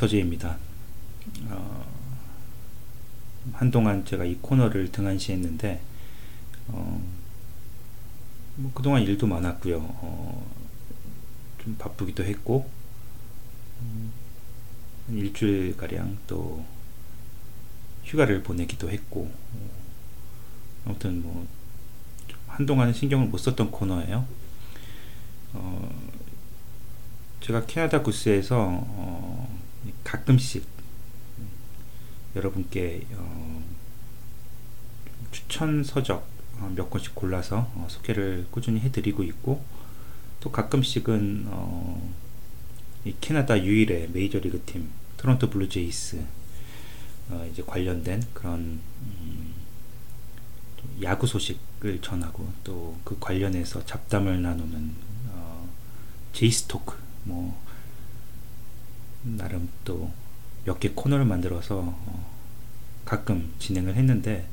서재입니다. 어, 한동안 제가 이 코너를 등한시했는데 어, 뭐 그동안 일도 많았고요. 어, 좀 바쁘기도 했고 음, 일주일 가량 또 휴가를 보내기도 했고 어, 아무튼 뭐 한동안 신경을 못 썼던 코너예요. 어, 제가 캐나다 구스에서 어, 가끔씩 여러분께 어, 추천 서적 어, 몇 권씩 골라서 어, 소개를 꾸준히 해드리고 있고 또 가끔씩은 어, 캐나다 유일의 메이저리그 팀 토론토 블루제이스 어, 이제 관련된 그런 음, 야구 소식을 전하고 또 그 관련해서 잡담을 나누는 어, Jays Talk 뭐 나름 또 몇 개 코너를 만들어서 어, 가끔 진행을 했는데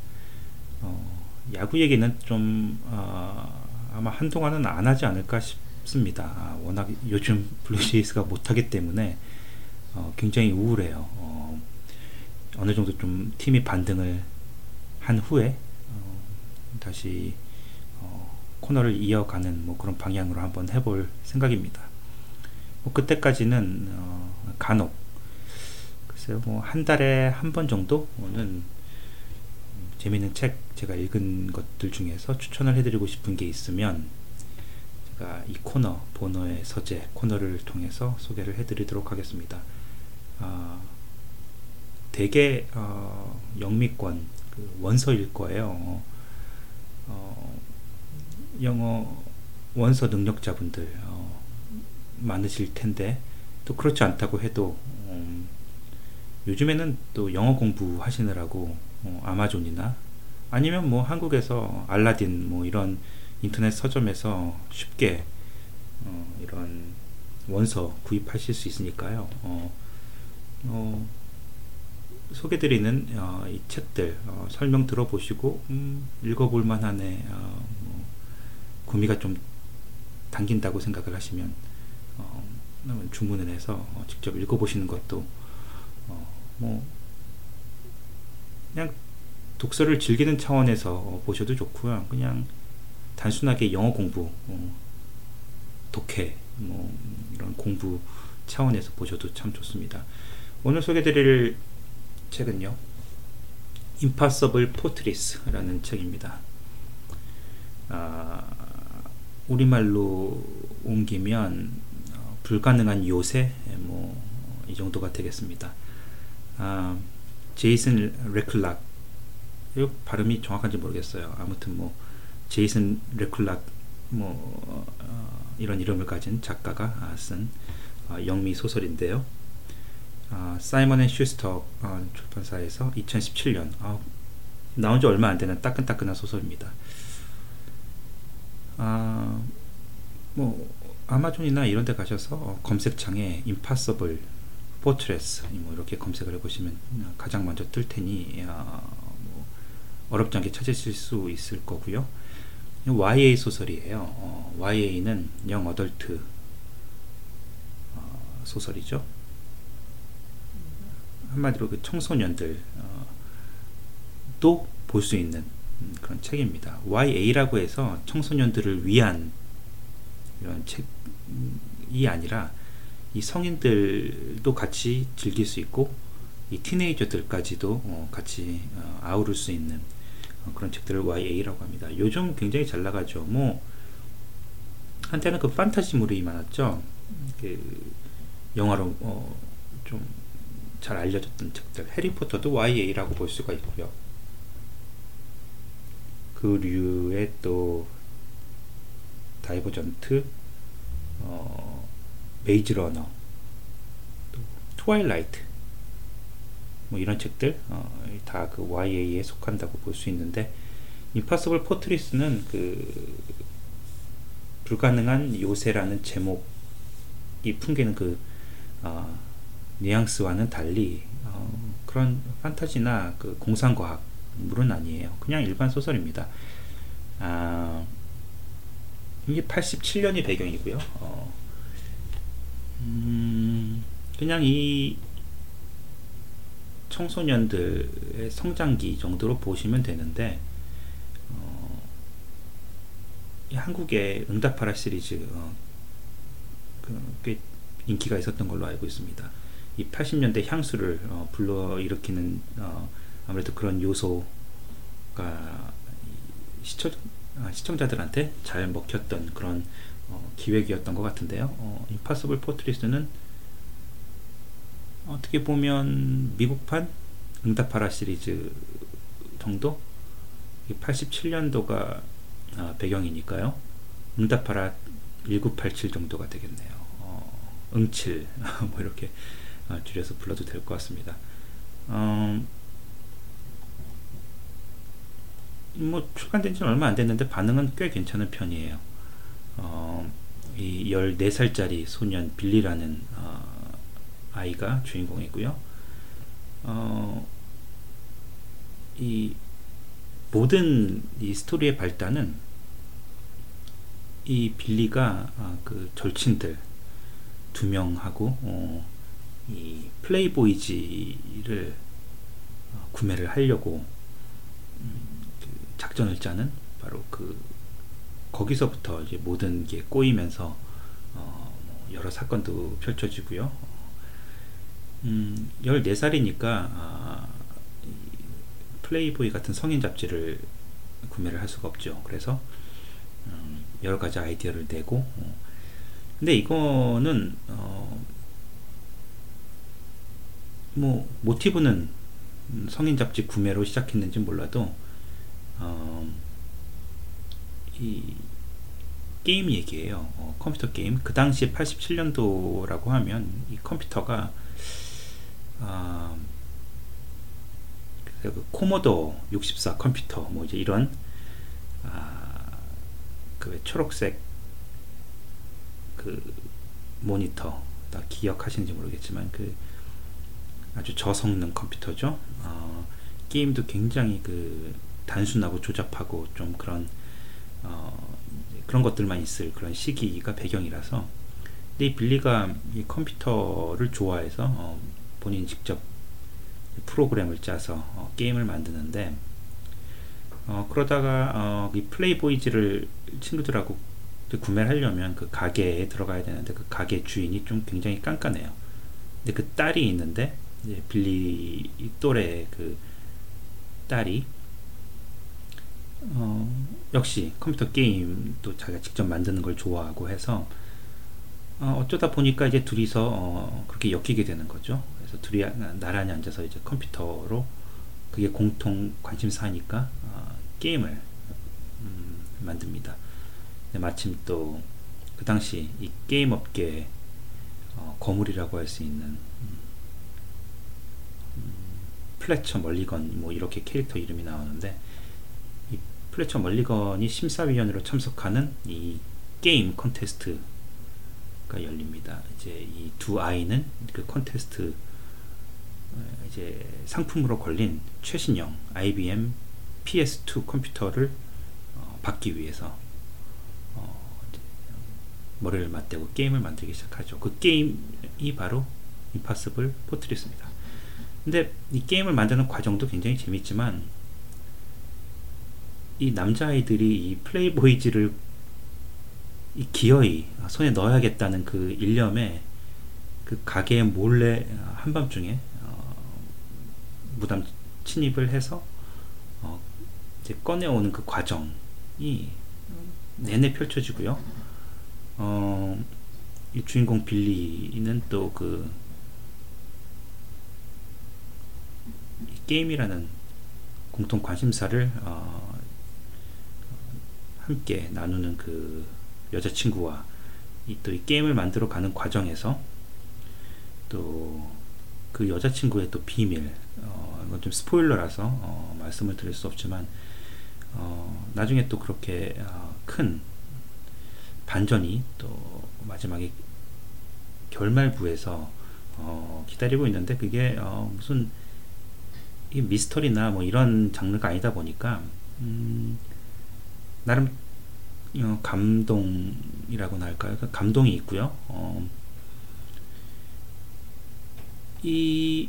어, 야구 얘기는 좀 어, 아마 한동안은 안 하지 않을까 싶습니다. 아, 워낙 요즘 블루제이스가 못하기 때문에 어, 굉장히 우울해요. 어, 어느 정도 좀 팀이 반등을 한 후에 어, 다시 어, 코너를 이어가는 뭐 그런 방향으로 한번 해볼 생각입니다. 뭐 그때까지는 어, 간혹 글쎄요 뭐 한 달에 한 번 정도는 재미있는 책 제가 읽은 것들 중에서 추천을 해드리고 싶은 게 있으면 제가 이 코너 보너의 서재 코너를 통해서 소개를 해드리도록 하겠습니다. 어, 대개 어, 영미권 그 원서일 거예요. 어, 영어 원서 능력자분들 어, 많으실 텐데 또 그렇지 않다고 해도 음, 요즘에는 또 영어 공부 하시느라고 어, 아마존이나 아니면 뭐 한국에서 알라딘 뭐 이런 인터넷 서점에서 쉽게 어, 이런 원서 구입하실 수 있으니까요. 어, 어, 소개드리는 어, 이 책들 어, 설명 들어보시고 음, 읽어볼 만하네 어, 뭐, 구미가 좀 당긴다고 생각을 하시면 어, 주문을 해서 어, 직접 읽어보시는 것도 어, 뭐 그냥 독서를 즐기는 차원에서 보셔도 좋고요. 그냥 단순하게 영어 공부, 어, 독해, 뭐 이런 공부 차원에서 보셔도 참 좋습니다. 오늘 소개드릴 책은요. Impossible Portraits라는 책입니다. 아, 우리말로 옮기면 어, 불가능한 요새 뭐 이 정도가 되겠습니다. 아, 제이슨 레클락 이 발음이 정확한지 모르겠어요. 아무튼 뭐 제이슨 레클락 뭐 어, 이런 이름을 가진 작가가 쓴 어, 영미 소설인데요. 어, Simon and Schuster 어, 출판사에서 2017년 어, 나온 지 얼마 안 되는 따끈따끈한 소설입니다. 아, 뭐 아마존이나 이런 데 가셔서 어, 검색창에 impossible fortress 뭐 이렇게 검색을 해보시면 가장 먼저 뜰 테니 어, 뭐 어렵지 않게 찾으실 수 있을 거고요. YA 소설이에요. 어, YA는 영 어덜트 어, 소설이죠. 한마디로 그 청소년들 어, 또볼 수 있는 음, 그런 책입니다. YA라고 해서 청소년들을 위한 이런 책이 아니라 이 성인들도 같이 즐길 수 있고 이 티네이저들까지도 어, 같이 어, 아우를 수 있는 어, 그런 책들을 YA라고 합니다. 요즘 굉장히 잘 나가죠. 뭐 한때는 그 판타지물이 많았죠. 그 영화로 어, 좀잘 알려졌던 책들. 해리포터도 YA라고 볼 수가 있고요. 그 류의 또 Divergent, 어, Maze Runner, 또 Twilight, 뭐 이런 책들 어, 다 그 YA에 속한다고 볼 수 있는데 Impossible Fortress는 그 불가능한 요새라는 제목이 풍기는 그 어, 뉘앙스와는 달리 어, 그런 판타지나 그 공상과학 물은 아니에요. 그냥 일반 소설입니다. 아, 이게 87년이 배경이고요. 어, 음, 그냥 이 청소년들의 성장기 정도로 보시면 되는데 어, 한국의 응답하라 시리즈 어, 그꽤 인기가 있었던 걸로 알고 있습니다. 이 80년대 향수를 어, 불러일으키는 어, 아무래도 그런 요소가 아, 시청자들한테 잘 먹혔던 그런 어, 기획이었던 것 같은데요. 어, 임파서블 포트리스는 어떻게 보면 미국판 응답하라 시리즈 정도 87년도가 아, 배경이니까요. 응답하라 1987 정도가 되겠네요. 어, 응칠 뭐 이렇게 어, 줄여서 불러도 될 것 같습니다. 어, 뭐 출간된 지는 얼마 안 됐는데 반응은 꽤 괜찮은 편이에요. 어, 이 14살짜리 소년 빌리라는 어, 아이가 주인공이고요. 어, 이 모든 이 스토리의 발단은 이 빌리가 아, 그 절친들 두 명하고 어, 이 플레이보이지를 어, 구매를 하려고 작전을 짜는 바로 그 거기서부터 이제 모든 게 꼬이면서 어, 뭐 여러 사건도 펼쳐지고요. 음, 14살이니까 아, 플레이보이 같은 성인 잡지를 구매를 할 수가 없죠. 그래서 음, 여러 가지 아이디어를 내고 어, 근데 이거는 어, 뭐 모티브는 성인 잡지 구매로 시작했는지 몰라도 어, 이 게임 얘기예요. 어, 컴퓨터 게임. 그 당시 87년도라고 하면 이 컴퓨터가 어, 그 코모도 64 컴퓨터 뭐 이제 이런 아, 그 초록색 그 모니터 다 기억하시는지 모르겠지만 그 아주 저성능 컴퓨터죠. 어, 게임도 굉장히 그 단순하고 조잡하고 좀 그런 어, 그런 것들만 있을 그런 시기가 배경이라서 근데 이 빌리가 이 컴퓨터를 좋아해서 어, 본인 직접 프로그램을 짜서 어, 게임을 만드는데 어, 그러다가 어, 이 플레이보이즈를 친구들하고 구매를 하려면 그 가게에 들어가야 되는데 그 가게 주인이 좀 굉장히 깐깐해요. 근데 그 딸이 있는데 빌리 또래 그 딸이 어, 역시 컴퓨터 게임도 자기가 직접 만드는 걸 좋아하고 해서 어, 어쩌다 보니까 이제 둘이서 어, 그렇게 엮이게 되는 거죠. 그래서 둘이 나란히 앉아서 이제 컴퓨터로 그게 공통 관심사니까 어, 게임을 음, 만듭니다. 마침 또 그 당시 이 게임 업계 어, 거물이라고 할 수 있는 음, 음, 플래처 멀리건 뭐 이렇게 캐릭터 이름이 나오는데 이 플래처 멀리건이 심사위원으로 참석하는 이 게임 컨테스트가 열립니다. 이제 이 두 아이는 그 컨테스트 이제 상품으로 걸린 최신형 IBM PS2 컴퓨터를 어, 받기 위해서 어, 머리를 맞대고 게임을 만들기 시작하죠. 그 게임이 바로 임파서블 포트리스입니다. 근데 이 게임을 만드는 과정도 굉장히 재밌지만 이 남자아이들이 이 플레이보이즈를 이 기어이 손에 넣어야겠다는 그 일념에 그 가게에 몰래 한밤중에 무담 침입을 해서 어, 이제 꺼내오는 그 과정이 내내 펼쳐지고요. 어, 이 주인공 빌리는 또 그 게임이라는 공통 관심사를 어, 함께 나누는 그 여자친구와 이 또 이 게임을 만들어 가는 과정에서 또 그 여자친구의 또 비밀 어, 이건 좀 스포일러라서 어, 말씀을 드릴 수 없지만 어, 나중에 또 그렇게 어, 큰 반전이 또 마지막에 결말부에서 어, 기다리고 있는데 그게 어, 무슨 이 미스터리나 뭐 이런 장르가 아니다 보니까 음, 나름 어, 감동이라고나 할까요? 그 감동이 있고요. 어, 이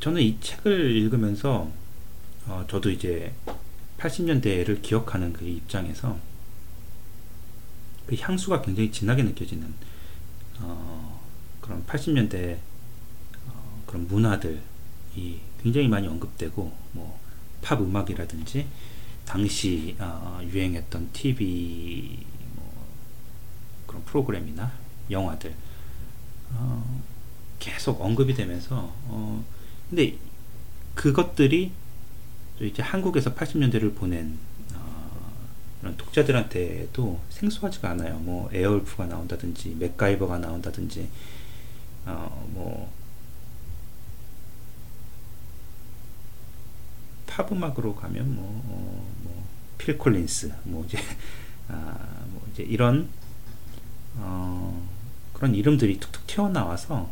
저는 이 책을 읽으면서 어, 저도 이제 80년대를 기억하는 그 입장에서 그 향수가 굉장히 진하게 느껴지는 어, 그런 80년대 어, 그런 문화들이 굉장히 많이 언급되고 뭐 팝 음악이라든지 당시 어, 유행했던 TV 뭐 그런 프로그램이나 영화들 어, 계속 언급이 되면서 어, 근데 그것들이 이제 한국에서 80년대를 보낸 어, 그런 독자들한테도 생소하지가 않아요. 뭐 에어울프가 나온다든지 맥가이버가 나온다든지 어, 뭐팝 음악으로 가면 뭐, 어, 뭐, 필 콜린스, 뭐 이제, 아, 뭐 이제 이런, 어, 그런 이름들이 툭툭 튀어나와서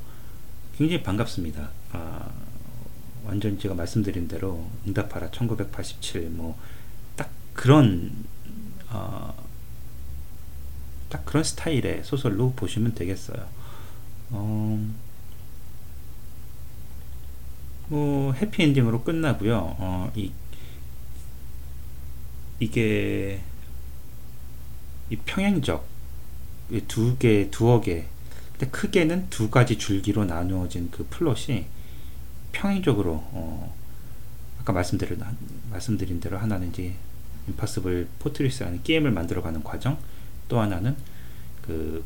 굉장히 반갑습니다. 아, 완전 제가 말씀드린 대로 응답하라 1987 뭐 딱 그런 어, 딱 그런 스타일의 소설로 보시면 되겠어요. 어, 뭐 해피엔딩으로 끝나고요. 어, 이 이게 이 평행적 두 개, 두어 개, 크게는 두 가지 줄기로 나누어진 그 플롯이 평행적으로 어, 아까 말씀드린, 말씀드린 대로 하나는 이제 Impossible Fortress라는 게임을 만들어가는 과정 또 하나는 그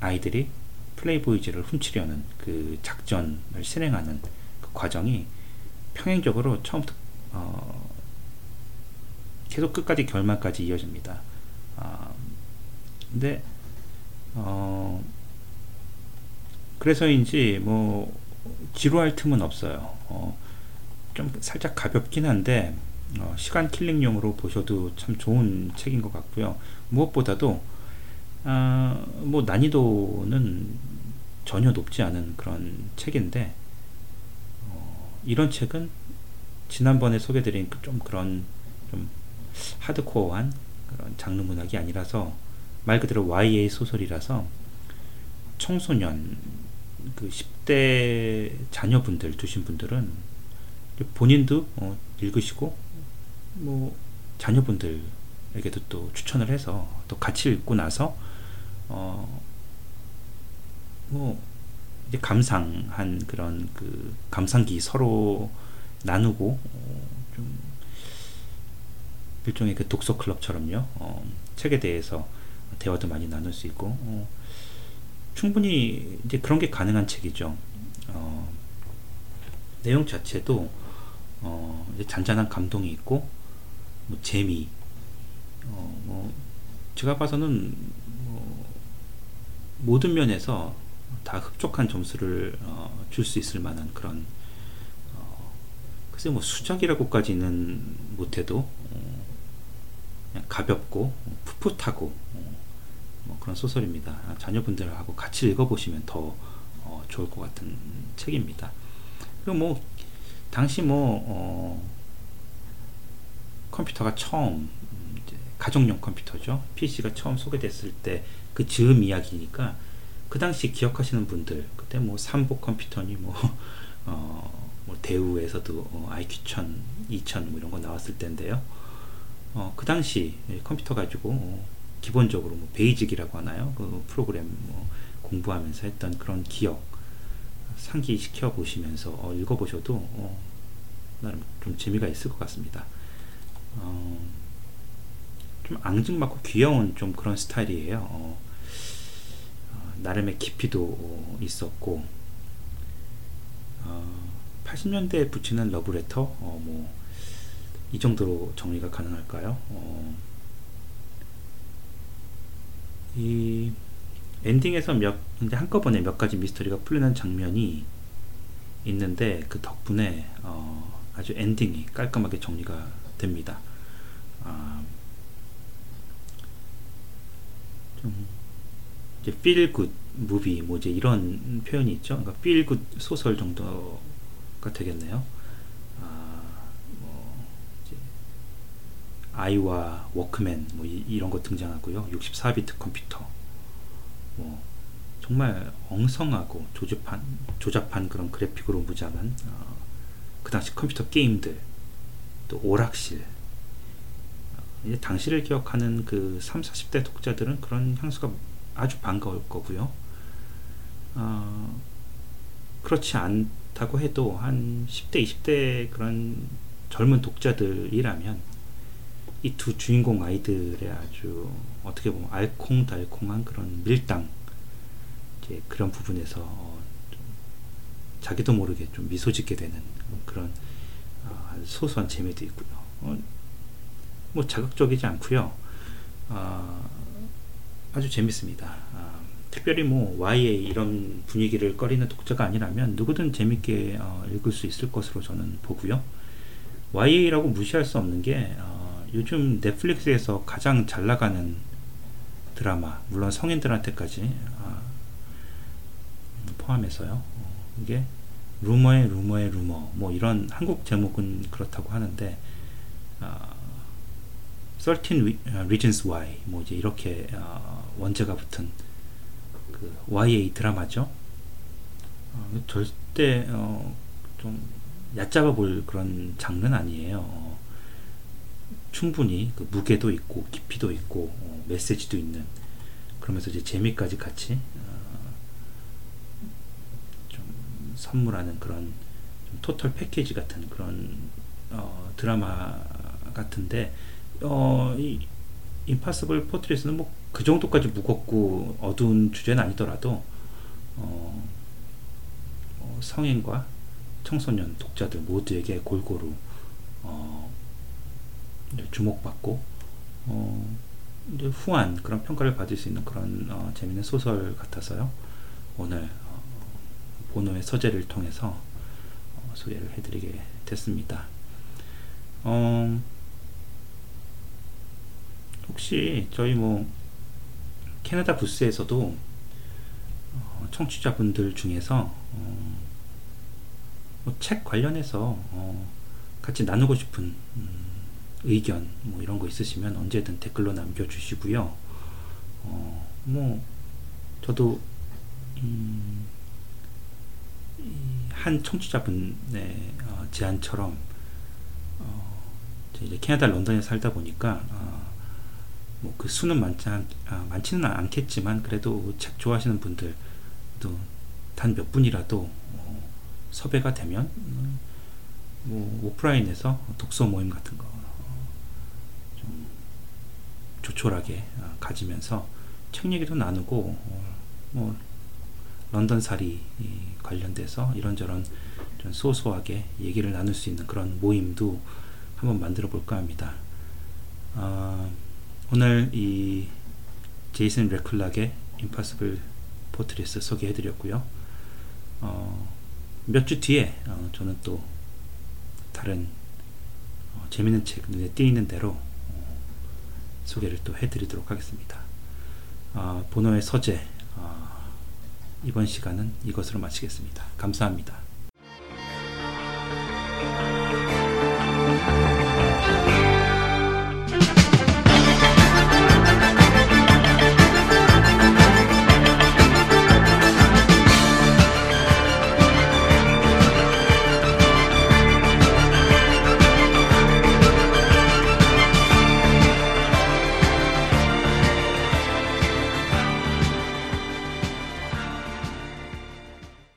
아이들이 플레이보이즈를 훔치려는 그 작전을 실행하는 그 과정이 평행적으로 처음부터 어, 계속 끝까지 결말까지 이어집니다. 어, 근데 어, 그래서인지 뭐 지루할 틈은 없어요. 어, 좀 살짝 가볍긴 한데 어, 시간 킬링용으로 보셔도 참 좋은 책인 것 같고요. 무엇보다도 어, 뭐 난이도는 전혀 높지 않은 그런 책인데 어, 이런 책은 지난번에 소개드린 그좀 그런 좀 하드코어한 그런 장르 문학이 아니라서 말 그대로 YA 소설이라서 청소년 그 10대 자녀분들 두신 분들은 본인도 어, 읽으시고 뭐 자녀분들에게도 또 추천을 해서 또 같이 읽고 나서 어 뭐 이제 감상한 그런 그 감상기 서로 나누고 어, 좀 일종의 그 독서 클럽처럼요 어, 책에 대해서 대화도 많이 나눌 수 있고 어, 충분히 이제 그런 게 가능한 책이죠. 어, 내용 자체도 어, 잔잔한 감동이 있고 뭐 재미, 어, 뭐 제가 봐서는 뭐 모든 면에서 다 흡족한 점수를 어, 줄수 있을 만한 그런 어, 글쎄 뭐 수작이라고까지는 못해도 가볍고 풋풋하고 뭐 그런 소설입니다. 아, 자녀분들하고 같이 읽어보시면 더 어, 좋을 것 같은 책입니다. 그리고 뭐 당시 뭐 어, 컴퓨터가 처음 가정용 컴퓨터죠. PC가 처음 소개됐을 때 그 즈음 이야기니까 그 당시 기억하시는 분들 그때 뭐 삼복 컴퓨터니 뭐, 어, 뭐 대우에서도 어, IQ1000, 2000 뭐 이런 거 나왔을 때인데요. 어, 그 당시 컴퓨터 가지고 어, 기본적으로 뭐 베이직이라고 하나요? 그 프로그램 뭐 공부하면서 했던 그런 기억 상기시켜 보시면서 어, 읽어보셔도 어, 나름 좀 재미가 있을 것 같습니다. 어, 좀 앙증맞고 귀여운 좀 그런 스타일이에요. 어, 어, 나름의 깊이도 있었고 80년대에 붙이는 러브레터 뭐 이 정도로 정리가 가능할까요? 이 엔딩에서 몇 이제 한꺼번에 몇 가지 미스터리가 풀리는 장면이 있는데 그 덕분에 어, 아주 엔딩이 깔끔하게 정리가 됩니다. 아, 좀 이제 feel good movie 뭐 이제 이런 표현이 있죠. 그러니까 feel good 소설 정도가 되겠네요. 아이와 워크맨 뭐 이, 런거 등장하고요. 64비트 컴퓨터 뭐 정말 엉성하고 조잡한, 조잡한 그런 그래픽으로 무장한 어, 그 당시 컴퓨터 게임들 또 오락실 이제 당시를 기억하는 그 3, 40대 독자들은 그런 향수가 아주 반가울 거고요. 어, 그렇지 않다고 해도 한 10대, 20대 그런 젊은 독자들이라면 이 두 주인공 아이들의 아주 어떻게 보면 알콩달콩한 그런 밀당 이제 그런 부분에서 어, 자기도 모르게 좀 미소 짓게 되는 그런 어, 소소한 재미도 있고요. 어, 뭐 자극적이지 않고요. 어, 아주 재밌습니다. 어, 특별히 뭐 YA 이런 분위기를 꺼리는 독자가 아니라면 누구든 재밌게 어, 읽을 수 있을 것으로 저는 보고요. YA라고 무시할 수 없는 게 어, 요즘 넷플릭스에서 가장 잘 나가는 드라마 물론 성인들한테까지 어, 포함해서요. 어, 이게 루머의 루머의 루머 뭐 이런 한국 제목은 그렇다고 하는데 어, 13 Reasons Why 뭐 이제 이렇게 어, 원제가 붙은 그 YA 드라마죠. 어, 절대 어, 좀 얕잡아 볼 그런 장르는 아니에요. 어, 충분히 그 무게도 있고 깊이도 있고 어, 메시지도 있는 그러면서 이제 재미까지 같이 어, 좀 선물하는 그런 좀 토털 패키지 같은 그런 어, 드라마 같은데 어, 이 임파서블 포트리스는 뭐 그 정도까지 무겁고 어두운 주제는 아니더라도 어, 어, 성인과 청소년 독자들 모두에게 골고루 어, 주목받고 어, 후한 그런 평가를 받을 수 있는 그런 어, 재밌는 소설 같아서요. 오늘 어, 보노의 서재를 통해서 어, 소개를 해드리게 됐습니다. 어, 혹시 저희 뭐 캐나다 부스에서도 어, 청취자분들 중에서 어, 뭐 책 관련해서 어, 같이 나누고 싶은 음, 의견 뭐 이런 거 있으시면 언제든 댓글로 남겨주시고요. 어, 뭐 저도 음, 한 청취자분의 어, 제안처럼 어, 이제 캐나다 런던에 살다 보니까 어, 뭐그 수는 많지 않, 아, 많지는 않겠지만 그래도 책 좋아하시는 분들 또 단 몇 분이라도 어, 섭외가 되면 음, 뭐 오프라인에서 독서 모임 같은 거좀 조촐하게 어, 가지면서 책 얘기도 나누고 어, 뭐 런던살이 관련돼서 이런저런 좀 소소하게 얘기를 나눌 수 있는 그런 모임도 한번 만들어 볼까 합니다. 어, 오늘 이 제이슨 레클락의 Impossible Fortress 소개해 드렸고요. 어, 몇 주 뒤에 어, 저는 또 다른 어, 재밌는 책 눈에 띄는 대로 어, 소개를 또 해드리도록 하겠습니다. 어, 보노의 서재 어, 이번 시간은 이것으로 마치겠습니다. 감사합니다.